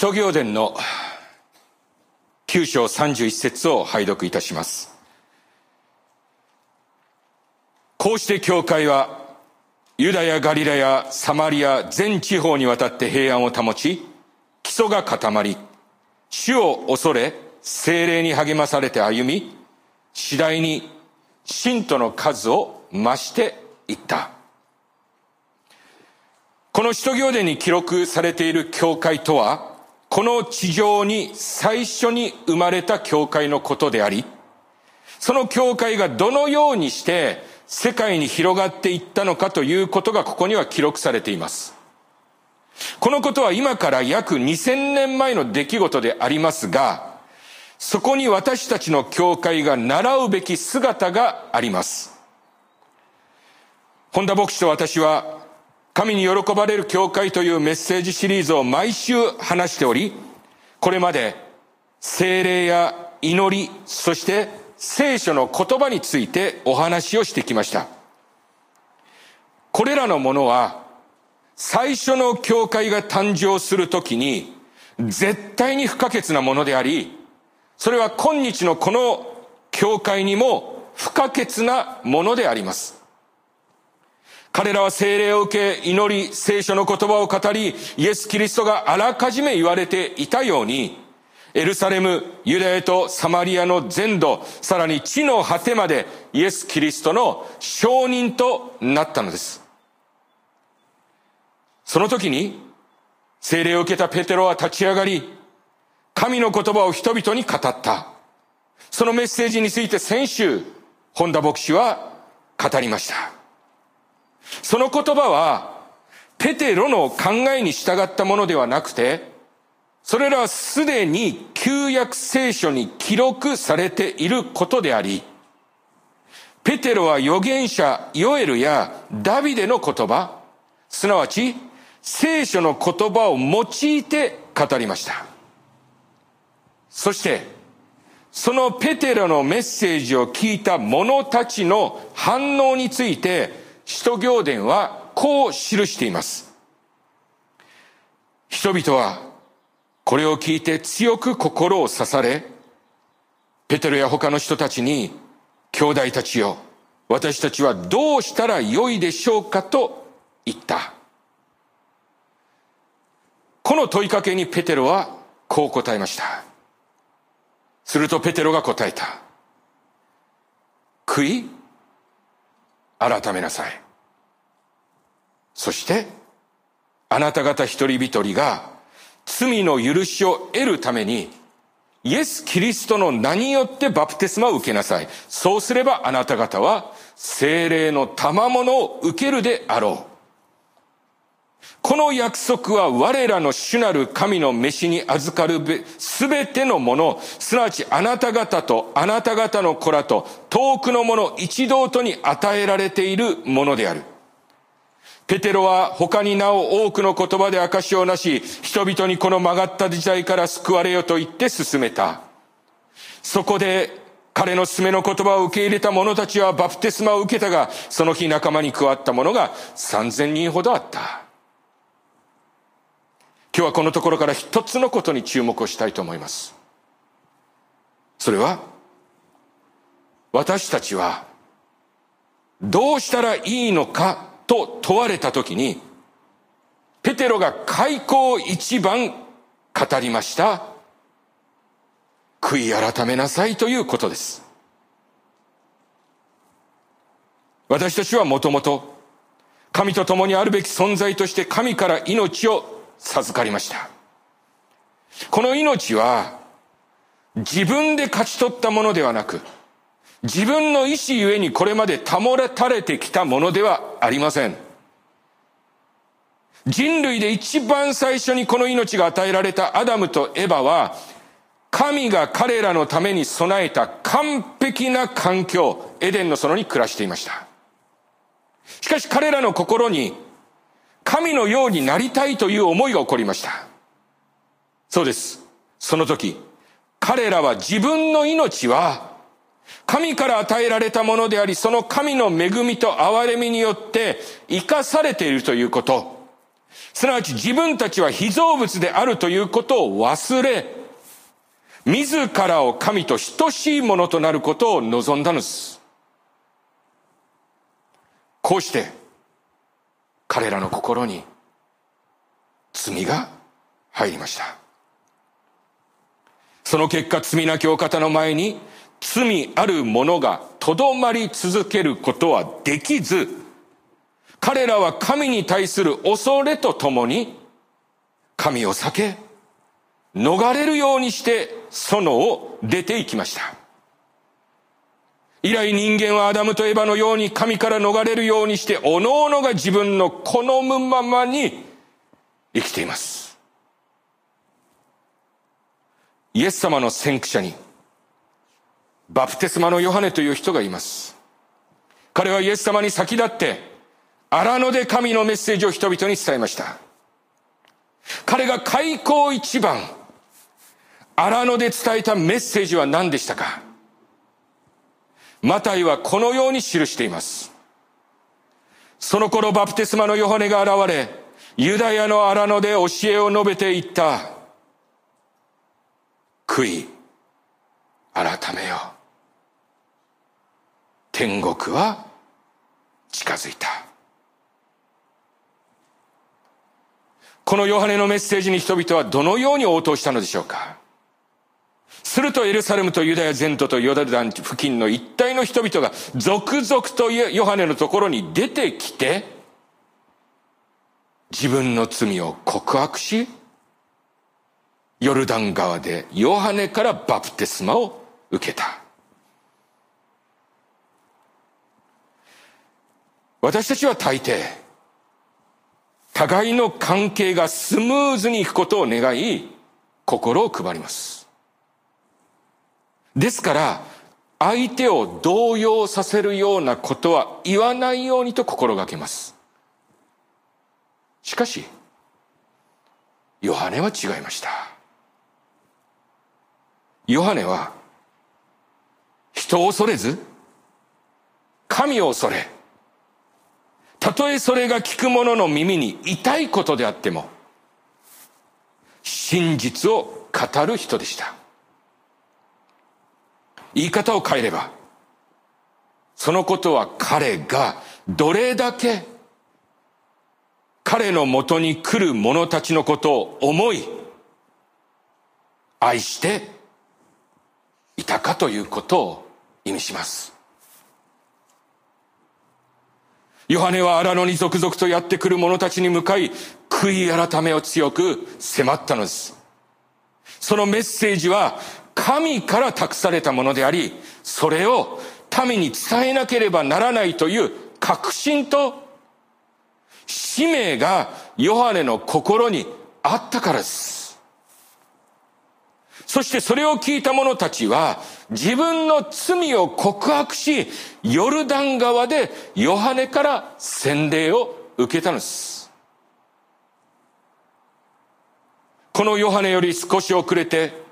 使徒行伝の9章31節を拝読いたします。こうして教会はユダヤ、ガリラやサマリア全地方にわたって平安を保ち、基礎が固まり、主を恐れ、精霊に励まされて歩み、次第に信徒の数を増していった。この使徒行伝に記録されている教会とは、この地上に最初に生まれた教会のことであり、その教会がどのようにして世界に広がっていったのかということがここには記録されています。このことは今から約2000年前の出来事でありますが、そこに私たちの教会が習うべき姿があります。本田牧師と私は、神に喜ばれる教会というメッセージシリーズを毎週話しており、これまで精霊や祈り、そして聖書の言葉についてお話をしてきました。これらのものは、最初の教会が誕生するときに、絶対に不可欠なものであり、それは今日のこの教会にも不可欠なものであります。彼らは精霊を受け、祈り、聖書の言葉を語り、イエス・キリストがあらかじめ言われていたように、エルサレム、ユダヤとサマリアの全土、さらに地の果てまでイエス・キリストの証人となったのです。その時に、精霊を受けたペテロは立ち上がり、神の言葉を人々に語った。そのメッセージについて先週、本田牧師は語りました。その言葉は、ペテロの考えに従ったものではなくて、それらはすでに旧約聖書に記録されていることであり、ペテロは預言者ヨエルやダビデの言葉、すなわち聖書の言葉を用いて語りました。そして、そのペテロのメッセージを聞いた者たちの反応について、使徒行伝はこう記しています。人々はこれを聞いて強く心を刺され、ペテロや他の人たちに、兄弟たちよ、私たちはどうしたらよいでしょうかと言った。この問いかけにペテロはこう答えました。するとペテロが答えた。悔い改めなさい。そして、あなた方一人一人が罪の許しを得るために、イエス・キリストの名によってバプテスマを受けなさい。そうすればあなた方は精霊の賜物を受けるであろう。この約束は我らの主なる神の召しに預かるすべてのもの、すなわちあなた方とあなた方の子らと遠くのもの一同とに与えられているものである。ペテロは他になお多くの言葉で証をなし、人々にこの曲がった時代から救われよと言って進めた。そこで彼の勧めの言葉を受け入れた者たちはバプテスマを受けたが、その日仲間に加わった者が3000人ほどあった。今日はこのところから一つのことに注目をしたいと思います。それは、私たちはどうしたらいいのかと問われた時に、ペテロが開口一番語りました。悔い改めなさいということです。私たちはもともと神と共にあるべき存在として神から命を授かりました。この命は自分で勝ち取ったものではなく、自分の意志ゆえにこれまで保たれてきたものではありません。人類で一番最初にこの命が与えられたアダムとエバは、神が彼らのために備えた完璧な環境、エデンの園に暮らしていました。しかし彼らの心に、神のようになりたいという思いが起こりました。そうです。その時、彼らは自分の命は神から与えられたものであり、その神の恵みと憐れみによって生かされているということ。すなわち自分たちは被造物であるということを忘れ、自らを神と等しいものとなることを望んだのです。こうして、彼らの心に罪が入りました。その結果、罪なきお方の前に罪ある者がとどまり続けることはできず、彼らは神に対する恐れとともに、神を避け、逃れるようにして園を出て行きました。以来人間はアダムとエバのように神から逃れるようにして、おのおのが自分の好むままに生きています。イエス様の先駆者に、バプテスマのヨハネという人がいます。彼はイエス様に先立って、荒野で神のメッセージを人々に伝えました。彼が開口一番、荒野で伝えたメッセージは何でしたか？マタイはこのように記しています。その頃バプテスマのヨハネが現れ、ユダヤの荒野で教えを述べていった。悔い、改めよ。天国は近づいた。このヨハネのメッセージに人々はどのように応答したのでしょうかするとエルサレムとユダヤ全土とヨダルダン付近の一帯の人々が続々とヨハネのところに出てきて、自分の罪を告白し、ヨルダン川でヨハネからバプテスマを受けた。私たちは大抵、互いの関係がスムーズにいくことを願い、心を配ります。ですから、相手を動揺させるようなことは言わないようにと心がけます。しかし、ヨハネは違いました。ヨハネは、人を恐れず、神を恐れ、たとえそれが聞く者の耳に痛いことであっても、真実を語る人でした。言い方を変えれば、そのことは彼がどれだけ彼のもとに来る者たちのことを思い、愛していたかということを意味します。ヨハネは荒野に続々とやってくる者たちに向かい、悔い改めを強く迫ったのです。そのメッセージは神から託されたものであり、それを民に伝えなければならないという確信と使命がヨハネの心にあったからです。そしてそれを聞いた者たちは自分の罪を告白し、ヨルダン川でヨハネから洗礼を受けたのです。このヨハネより少し遅れて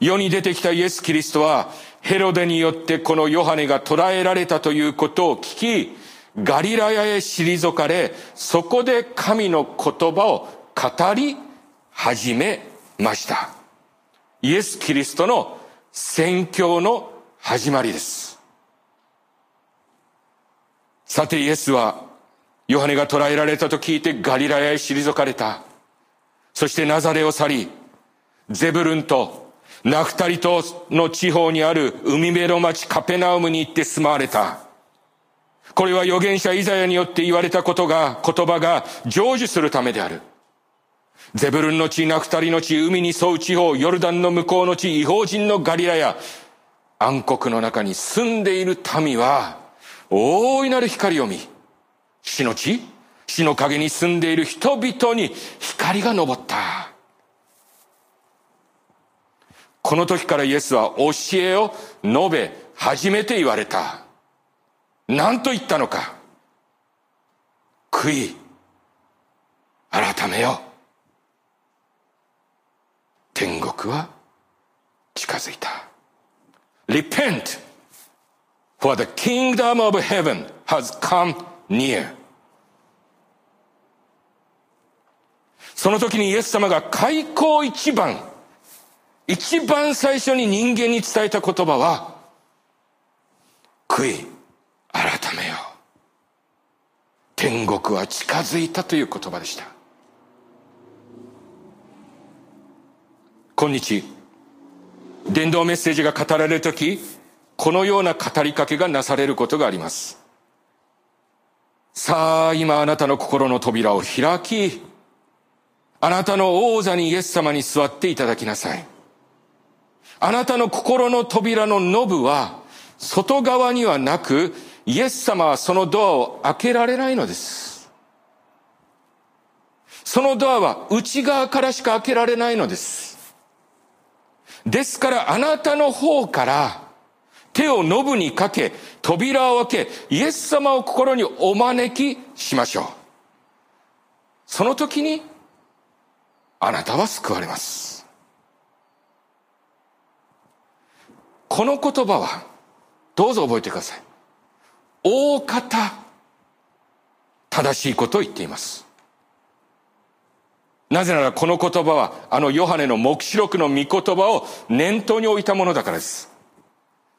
世に出てきたイエス・キリストは、ヘロデによってこのヨハネが捕らえられたということを聞き、ガリラヤへ退かれ、そこで神の言葉を語り始めました。イエス・キリストの宣教の始まりです。さてイエスは、ヨハネが捕らえられたと聞いてガリラヤへ退かれた。そしてナザレを去り、ゼブルンとナフタリ島の地方にある海辺の町カペナウムに行って住まわれた。これは預言者イザヤによって言われたことが、言葉が成就するためである。ゼブルンの地、ナフタリの地、海に沿う地方、ヨルダンの向こうの地、違法人のガリラや、暗黒の中に住んでいる民は、大いなる光を見、死の地、死の影に住んでいる人々に光が昇った。この時からイエスは教えを述べ、初めて言われた。何と言ったのか。悔い、改めよ。天国は近づいた。Repent, for the kingdom of heaven has come near. その時にイエス様が開口一番、一番最初に人間に伝えた言葉は、悔い、改めよう。天国は近づいたという言葉でした。今日、伝道メッセージが語られる時、このような語りかけがなされることがあります。さあ、今あなたの心の扉を開き、あなたの王座にイエス様に座っていただきなさい。あなたの心の扉のノブは、外側にはなく、イエス様はそのドアを開けられないのです。そのドアは内側からしか開けられないのです。ですからあなたの方から手をノブにかけ、扉を開け、イエス様を心にお招きしましょう。その時に、あなたは救われます。この言葉は、どうぞ覚えてください。大方、正しいことを言っています。なぜならこの言葉は、あのヨハネの目視録の御言葉を念頭に置いたものだからです。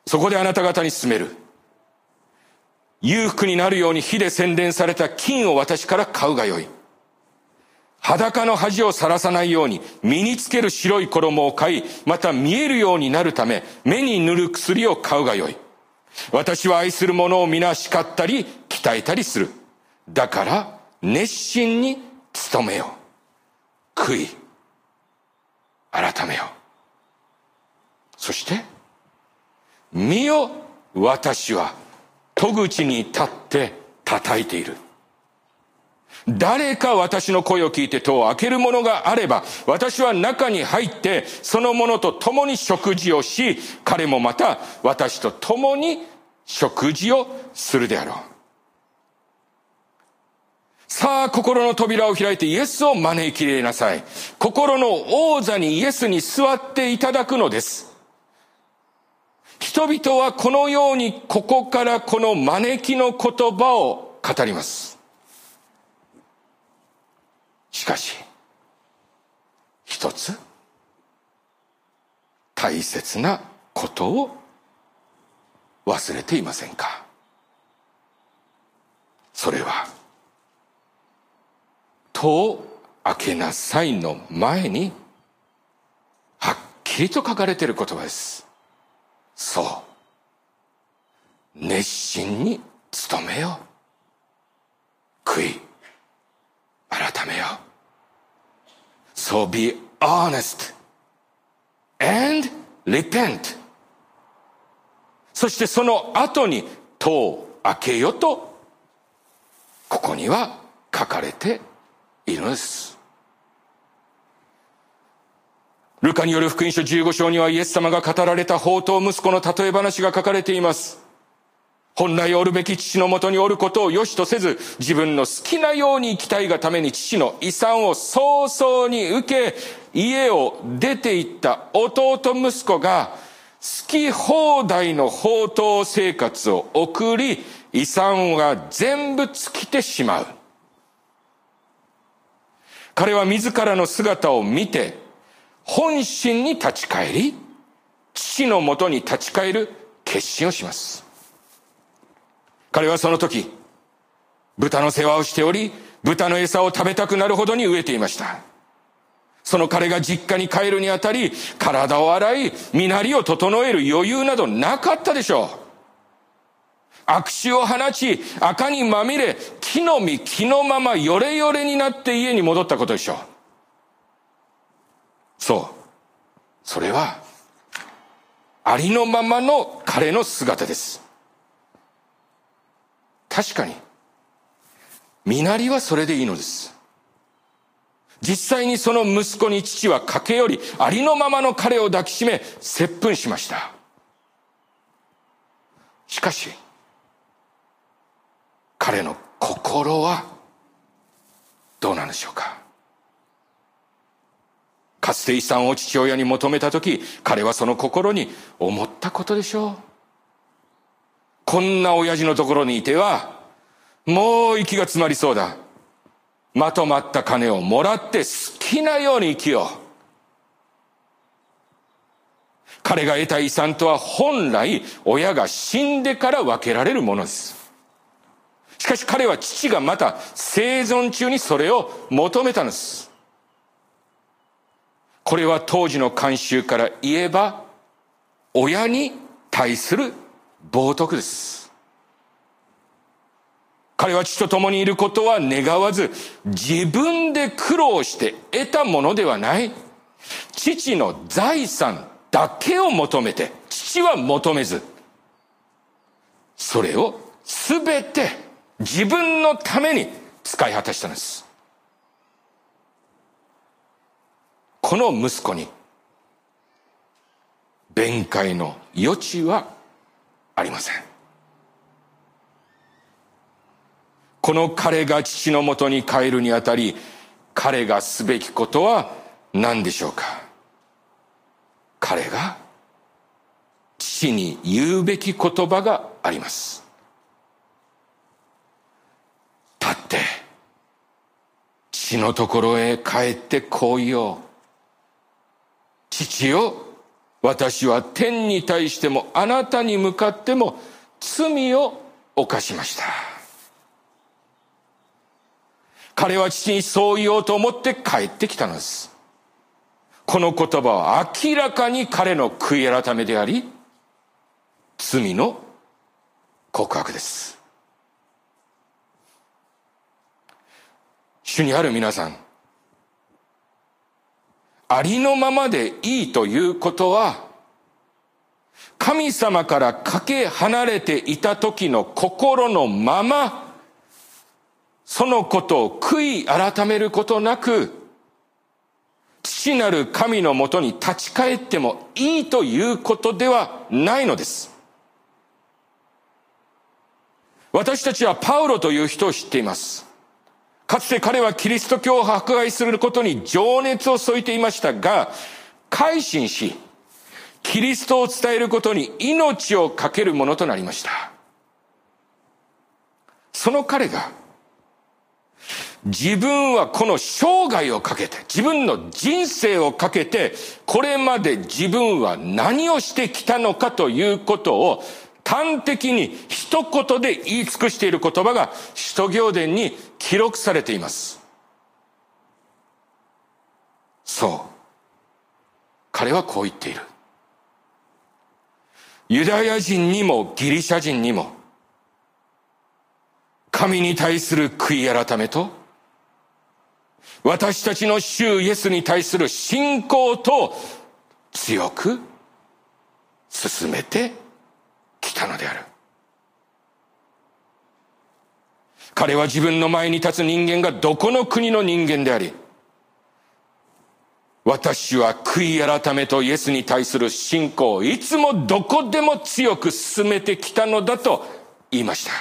そこであなた方に進める。裕福になるように火で洗練された金を私から買うがよい。裸の恥をさらさないように身につける白い衣を買い、また見えるようになるため目に塗る薬を買うがよい。私は愛する者を皆叱ったり鍛えたりする。だから熱心に努めよう。悔い。改めよう。そして見よ私は戸口に立って叩いている。誰か私の声を聞いて戸を開けるものがあれば、私は中に入って、その者と共に食事をし、彼もまた私と共に食事をするであろう。さあ、心の扉を開いてイエスを招き入れなさい。心の王座にイエスに座っていただくのです。人々はこのようにここからこの招きの言葉を語ります。しかし、一つ、大切なことを忘れていませんか？それは、戸を開けなさいの前に、はっきりと書かれている言葉です。そう。熱心に努めよう。悔い。改めよう。So be honest and repent. そしてその後に戸を開けよと、ここには書かれているのです。ルカによる福音書15章にはイエス様が語られた宝刀息子の例え話が書かれています。本来おるべき父のもとにおることを良しとせず、自分の好きなように生きたいがために父の遺産を早々に受け、家を出て行った弟息子が、好き放題の宝刀生活を送り、遺産が全部尽きてしまう。彼は自らの姿を見て、本心に立ち返り、父のもとに立ち返る決心をします。彼はその時、豚の世話をしており、豚の餌を食べたくなるほどに飢えていました。その彼が実家に帰るにあたり、体を洗い、身なりを整える余裕などなかったでしょう。悪臭を放ち、赤にまみれ、木の実、木のままよれよれになって家に戻ったことでしょう。そう。それは、ありのままの彼の姿です。確かに、身なりはそれでいいのです。実際にその息子に父は駆け寄り、ありのままの彼を抱きしめ、接吻しました。しかし、彼の心はどうなんでしょうかかつて遺産を父親に求めた時、彼はその心に思ったことでしょう。こんな親父のところにいては、もう息が詰まりそうだ。まとまった金をもらって好きなように生きよう。彼が得た遺産とは本来親が死んでから分けられるものです。しかし彼は父がまた生存中にそれを求めたのです。これは当時の慣習から言えば親に対する冒涜です。彼は父と共にいることは願わず、自分で苦労して得たものではない。父の財産だけを求めて、父は求めず、それをすべて自分のために使い果たしたのです。この息子に弁解の余地はありません。この彼が父のもとに帰るにあたり、彼がすべきことは何でしょうか？彼が父に言うべき言葉があります。立って、父のところへ帰ってこう言おう。父よ、私は天に対してもあなたに向かっても罪を犯しました。彼は父にそう言おうと思って帰ってきたのです。この言葉は明らかに彼の悔い改めであり、罪の告白です。主にある皆さん、ありのままでいいということは、神様からかけ離れていた時の心のまま、そのことを悔い改めることなく、父なる神のもとに立ち返ってもいいということではないのです。私たちはパウロという人を知っています。かつて彼はキリスト教を迫害することに情熱を添えていましたが、改心し、キリストを伝えることに命を懸けるものとなりました。その彼が、自分はこの生涯をかけて、自分の人生をかけて、これまで自分は何をしてきたのかということを端的に一言で言い尽くしている言葉が使徒行伝に記録されています。そう。彼はこう言っている。ユダヤ人にもギリシャ人にも、神に対する悔い改めと、私たちの主イエスに対する信仰と強く進めて来たのである。彼は自分の前に立つ人間がどこの国の人間であり、私は悔い改めとイエスに対する信仰をいつもどこでも強く進めてきたのだと言いました。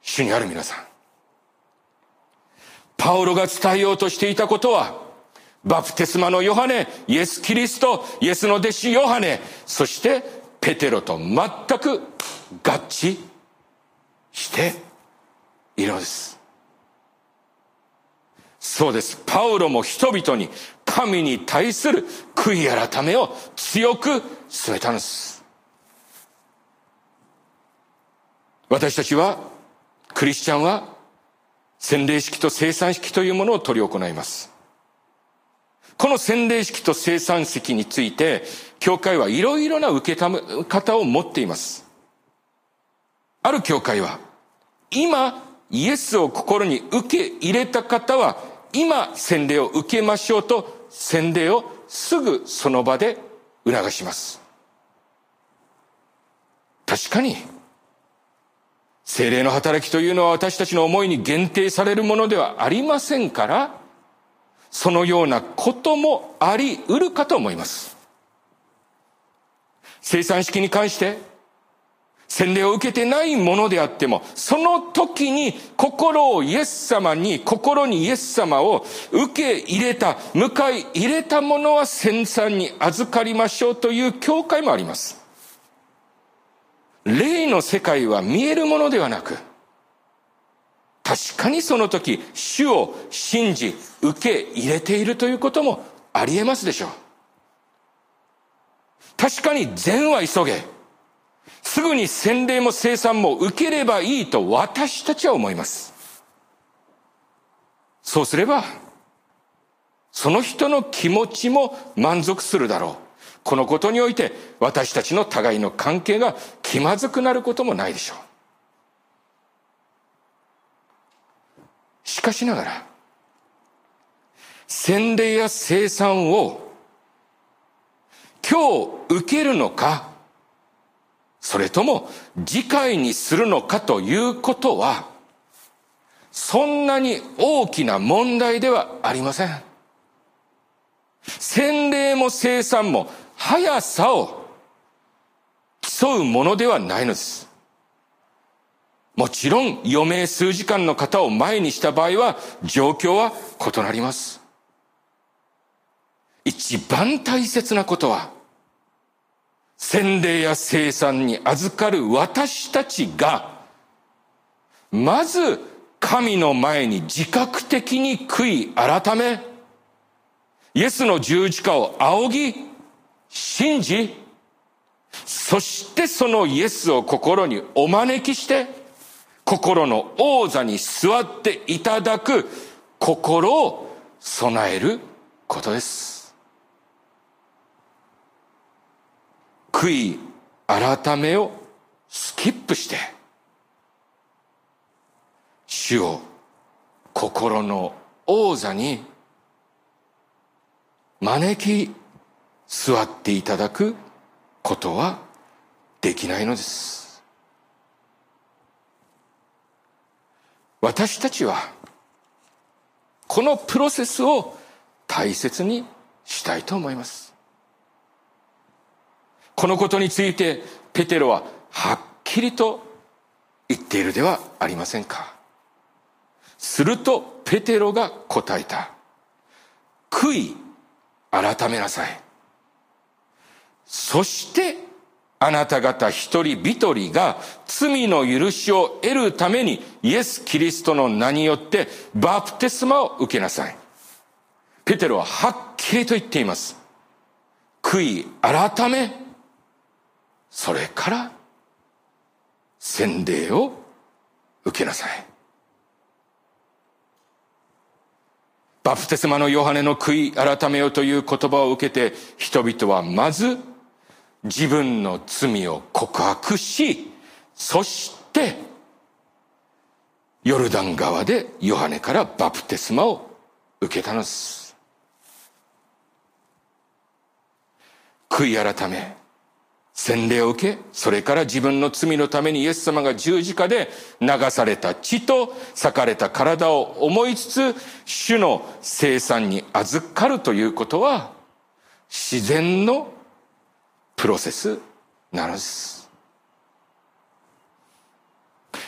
主にある皆さん。パウロが伝えようとしていたことは、バプテスマのヨハネ、イエス・キリスト、イエスの弟子ヨハネ、そしてペテロと全く合致しているのです。そうです。パウロも人々に神に対する悔い改めを強く進めたのです。私たちは、クリスチャンは、洗礼式と生産式というものを取り行います。この洗礼式と生産式について、教会はいろいろな受けため方を持っています。ある教会は、今、イエスを心に受け入れた方は、今、洗礼を受けましょうと、洗礼をすぐその場で促します。確かに、精霊の働きというのは私たちの思いに限定されるものではありませんから、そのようなこともあり得るかと思います。生産式に関して、洗礼を受けてないものであっても、その時に心をイエス様に、心にイエス様を受け入れた、迎え入れたものは戦産に預かりましょうという教会もあります。霊の世界は見えるものではなく、確かにその時、主を信じ、受け入れているということもあり得ますでしょう。確かに善は急げ。すぐに洗礼も生産も受ければいいと私たちは思います。そうすれば、その人の気持ちも満足するだろう。このことにおいて私たちの互いの関係が気まずくなることもないでしょう。しかしながら、洗礼や生産を今日受けるのか、それとも次回にするのかということは、そんなに大きな問題ではありません。洗礼も生産も速さを競うものではないのです。もちろん余命数時間の方を前にした場合は状況は異なります。一番大切なことは洗礼や生産に預かる私たちがまず神の前に自覚的に悔い改めイエスの十字架を仰ぎ、信じ、そしてそのイエスを心にお招きして、心の王座に座っていただく心を備えることです。悔い改めをスキップして、主を心の王座に招き座っていただくことはできないのです。私たちはこのプロセスを大切にしたいと思います。このことについてペテロははっきりと言っているではありませんか。するとペテロが答えた。悔い改めなさい。そして、あなた方一人一人が罪の許しを得るためにイエス・キリストの名によってバプテスマを受けなさい。ペテロははっきりと言っています。悔い改め、それから洗礼を受けなさい。バプテスマのヨハネの悔い改めよという言葉を受けて人々はまず自分の罪を告白し、そしてヨルダン川でヨハネからバプテスマを受けたのです。悔い改め、洗礼を受け、それから自分の罪のためにイエス様が十字架で流された血と裂かれた体を思いつつ、主の生産に預かるということは、自然のプロセスなのです。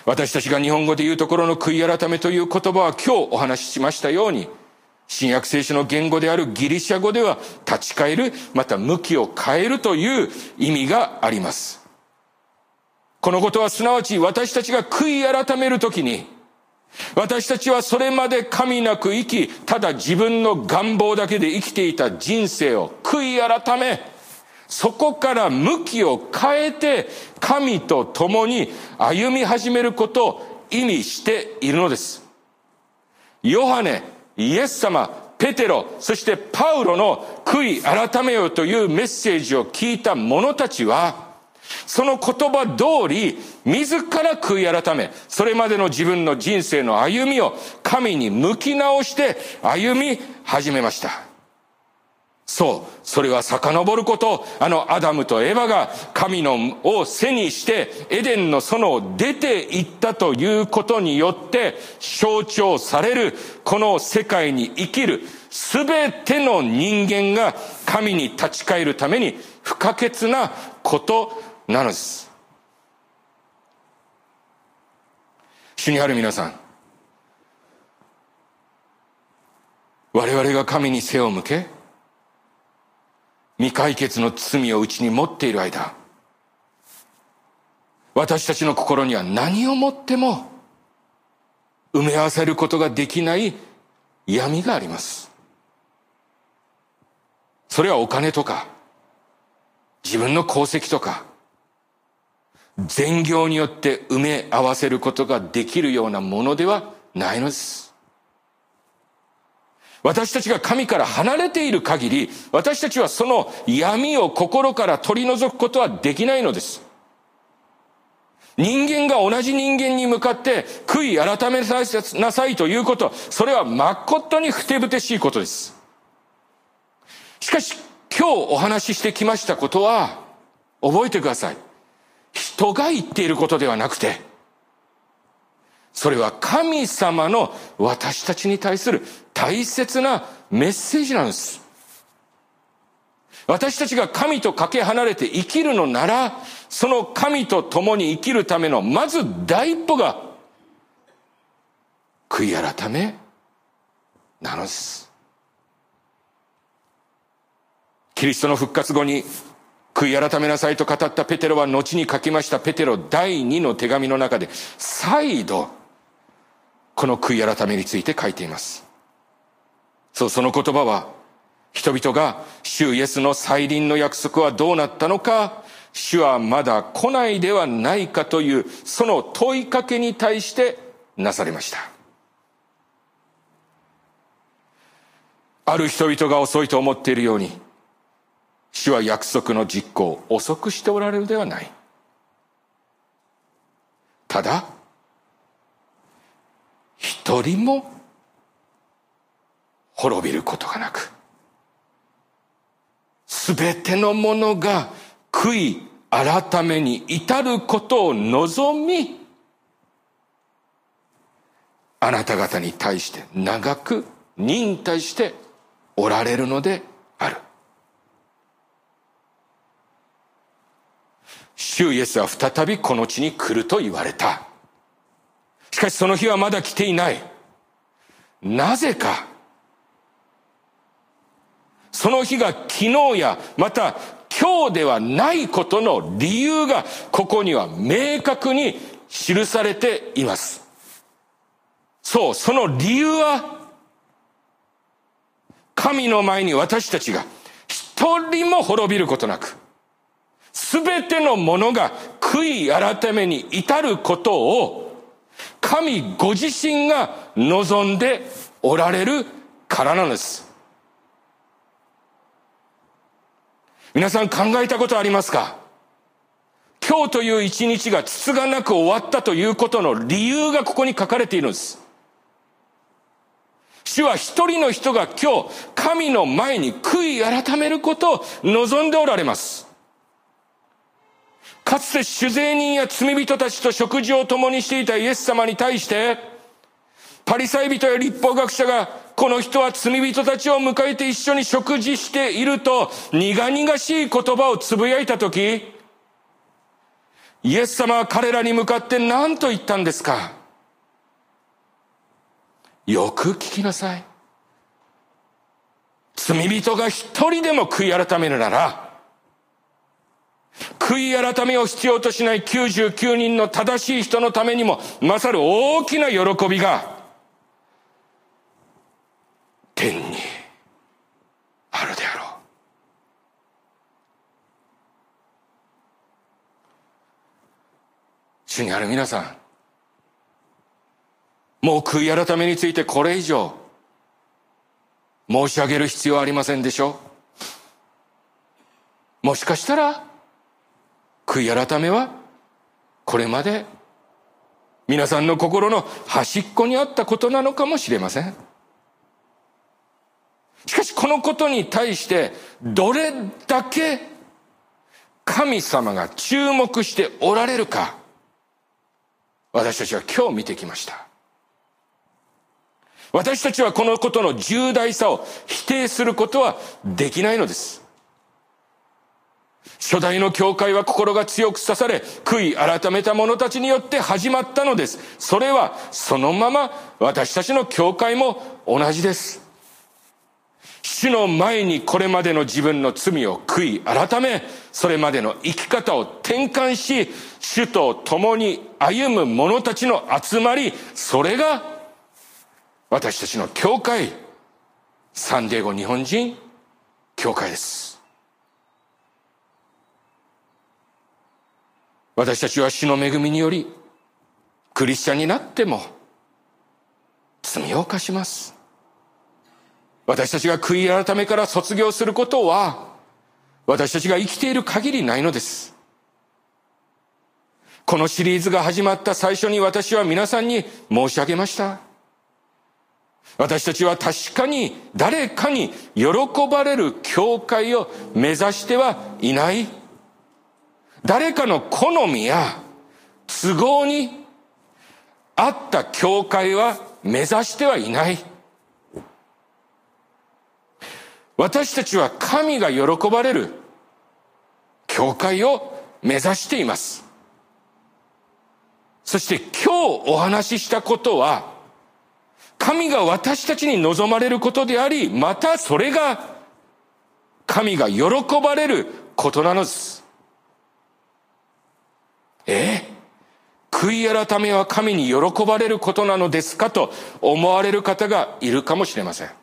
私たちが日本語で言うところの悔い改めという言葉は今日お話ししましたように、新約聖書の言語であるギリシャ語では立ち返る、また向きを変えるという意味があります。このことはすなわち私たちが悔い改めるときに、私たちはそれまで神なく生き、ただ自分の願望だけで生きていた人生を悔い改め、そこから向きを変えて神と共に歩み始めることを意味しているのです。ヨハネイエス様、ペテロ、そしてパウロの悔い改めようというメッセージを聞いた者たちは、その言葉通り、自ら悔い改め、それまでの自分の人生の歩みを神に向き直して歩み始めました。そう。それは遡ること、あのアダムとエヴァが神のを背にしてエデンの園を出て行ったということによって象徴されるこの世界に生きるすべての人間が神に立ち返るために不可欠なことなのです。主にある皆さん。我々が神に背を向け、未解決の罪をうちに持っている間、私たちの心には何をもっても埋め合わせることができない闇があります。それはお金とか、自分の功績とか、善行によって埋め合わせることができるようなものではないのです。私たちが神から離れている限り、私たちはその闇を心から取り除くことはできないのです。人間が同じ人間に向かって悔い改めなさいということ、それは誠にふてぶてしいことです。しかし、今日お話ししてきましたことは、覚えてください。人が言っていることではなくて、それは神様の私たちに対する大切なメッセージなんです。私たちが神とかけ離れて生きるのなら、その神と共に生きるためのまず第一歩が、悔い改めなのです。キリストの復活後に悔い改めなさいと語ったペテロは後に書きましたペテロ第二の手紙の中で再度この悔い改めについて書いています。そう、その言葉は人々が主イエスの再臨の約束はどうなったのか、主はまだ来ないではないかというその問いかけに対してなされました。ある人々が遅いと思っているように、主は約束の実行を遅くしておられるではない。ただ、一人も滅びることがなく、すべてのものが悔い改めに至ることを望み、あなた方に対して長く忍耐しておられるのである。主イエスは再びこの地に来ると言われた。しかしその日はまだ来ていない。なぜか。その日が昨日やまた今日ではないことの理由がここには明確に記されています。そう、その理由は神の前に私たちが一人も滅びることなく、すべてのものが悔い改めに至ることを神ご自身が望んでおられるからなんです。皆さん考えたことありますか？今日という一日がつつがなく終わったということの理由がここに書かれているんです。主は一人の人が今日神の前に悔い改めることを望んでおられます。かつて主税人や罪人たちと食事を共にしていたイエス様に対して、パリサイ人や立法学者がこの人は罪人たちを迎えて一緒に食事していると苦々しい言葉をつぶやいたとき、イエス様は彼らに向かって何と言ったんですか？よく聞きなさい。罪人が一人でも悔い改めるなら、悔い改めを必要としない99人の正しい人のためにも勝る大きな喜びが天にあるであろう。主にある皆さん、もう悔い改めについてこれ以上申し上げる必要ありませんでしょうもしかしたら悔い改めはこれまで皆さんの心の端っこにあったことなのかもしれません。しかしこのことに対してどれだけ神様が注目しておられるか私たちは今日見てきました。私たちはこのことの重大さを否定することはできないのです。初代の教会は心が強く刺され、悔い改めた者たちによって始まったのです。それはそのまま私たちの教会も同じです。主の前にこれまでの自分の罪を悔い改め、それまでの生き方を転換し、主と共に歩む者たちの集まり、それが私たちの教会、サンディエゴ日本人教会です。私たちは主の恵みにより、クリスチャンになっても、罪を犯します。私たちが悔い改めから卒業することは、私たちが生きている限りないのです。このシリーズが始まった最初に私は皆さんに申し上げました。私たちは確かに誰かに喜ばれる教会を目指してはいない。誰かの好みや都合に合った教会は目指してはいない。私たちは神が喜ばれる教会を目指しています。そして今日お話ししたことは、神が私たちに望まれることであり、またそれが神が喜ばれることなのです。え？え悔い改めは神に喜ばれることなのですかと思われる方がいるかもしれません。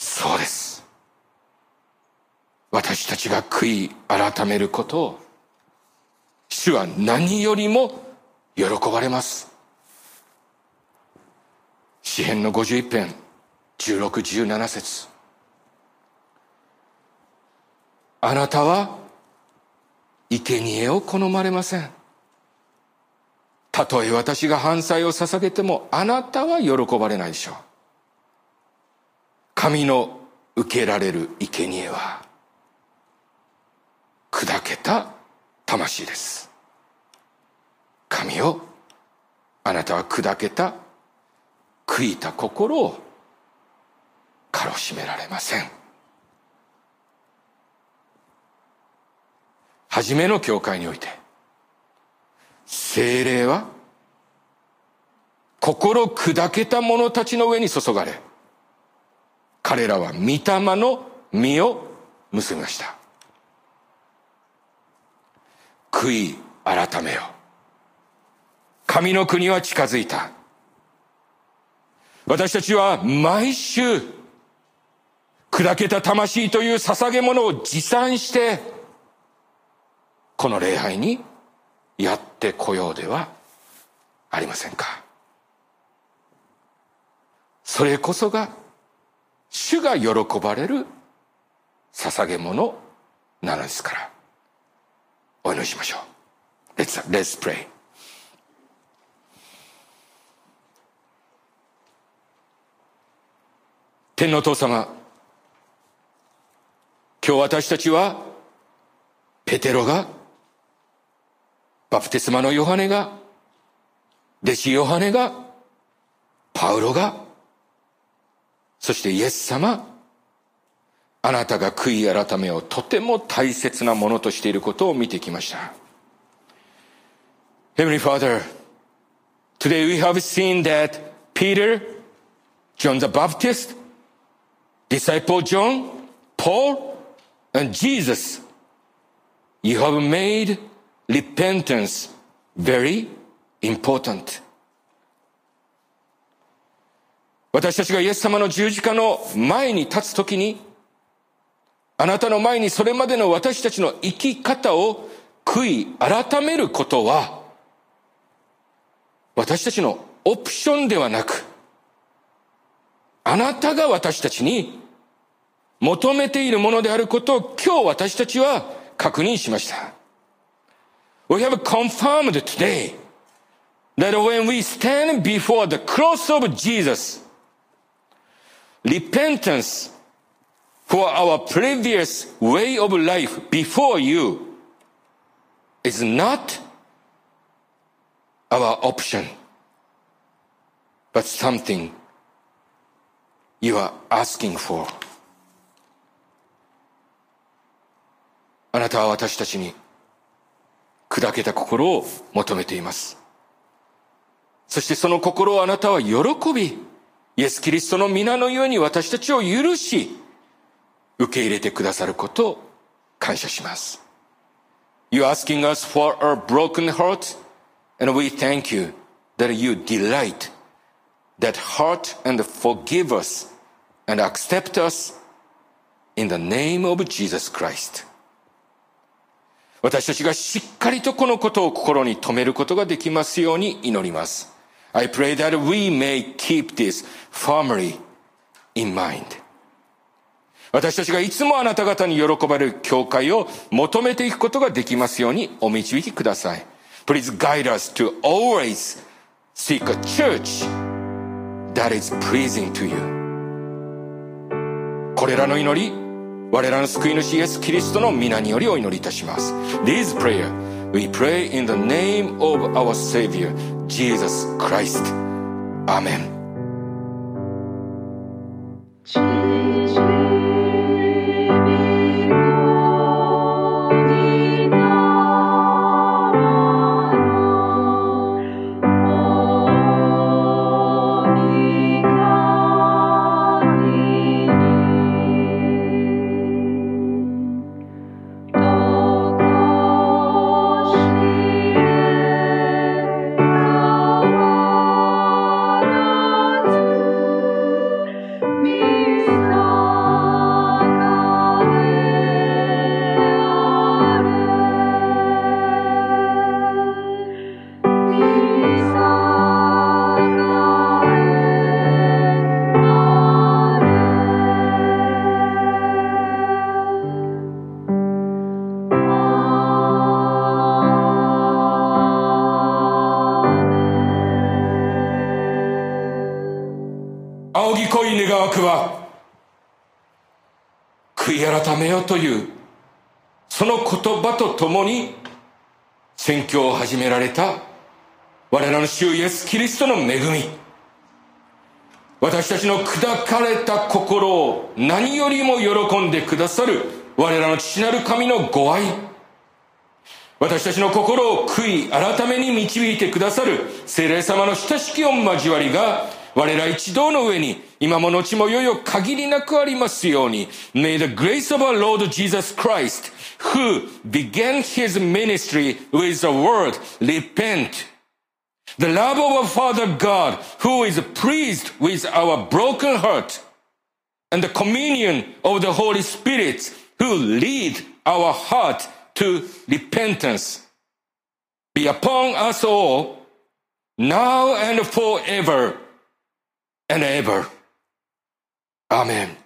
そうです。私たちが悔い改めることを、主は何よりも喜ばれます。詩篇の51編、16、17節あなたは、生贄を好まれません。たとえ私が犯罪を捧げても、あなたは喜ばれないでしょう。神の受けられる生贄は砕けた魂です。神をあなたは砕けた悔いた心をかろしめられません。初めの教会において精霊は心砕けた者たちの上に注がれ彼らは御霊の実を結びました。悔い改めよ。神の国は近づいた。私たちは毎週、砕けた魂という捧げ物を持参して、この礼拝にやってこようではありませんか。それこそが主が喜ばれる捧げ物なのですから。お祈りしましょう。Let's, let's pray. 天の父様、今日私たちは、ペテロが、バプテスマのヨハネが、弟子ヨハネが、パウロが、そしてイエス様、あなたが悔い改めをとても大切なものとしていることを見てきました。Heavenly Father, today we have seen that Peter, John the Baptist, disciple John, Paul, and Jesus, you have made repentance very important. 私たちがイエス様の十字架の前に立つときに、あなたの前にそれまでの私たちの生き方を悔い改めることは、私たちのオプションではなく、あなたが私たちに求めているものであることを今日私たちは確認しました。We have confirmed today that when we stand before the cross of Jesus, repentance for our previous way of life before you is not our option, but something you are asking for. あなたは私たちに砕けた心を求めています。そしてその心をあなたは喜び、イエス・キリストの皆のように私たちを許し、受け入れてくださることを感謝します。You asking us for a broken heart, and we thank you that you delight that heart and forgive us and accept us in the name of Jesus Christ. 私たちがしっかりとこのことを心に留めることができますように祈ります。I pray that we may keep this firmly in mind. 私たちがいつもあなた方に喜ばれる教会を求めていくことができますようにお導きください。Please guide us to always seek a church that is pleasing to you. これらの祈り、我らの救い主イエス・キリストの皆によりお祈りいたします。This prayer we pray in the name of our Savior, Jesus Christ. Amen. ス・トの恵み、私たちの砕かれた心を何よりも喜んでくださる我らの父なる神のご愛、私たちの心を悔い改めに導いてくださる聖霊様の親しき御交わりが我ら一同の上に今も後もよよ限りなくありますように。May the grace of our Lord Jesus Christ who began his ministry with the word repent. The love of our Father God who is pleased with our broken heart and the communion of the Holy Spirit who lead our heart to repentance be upon us all now and forever and ever. Amen.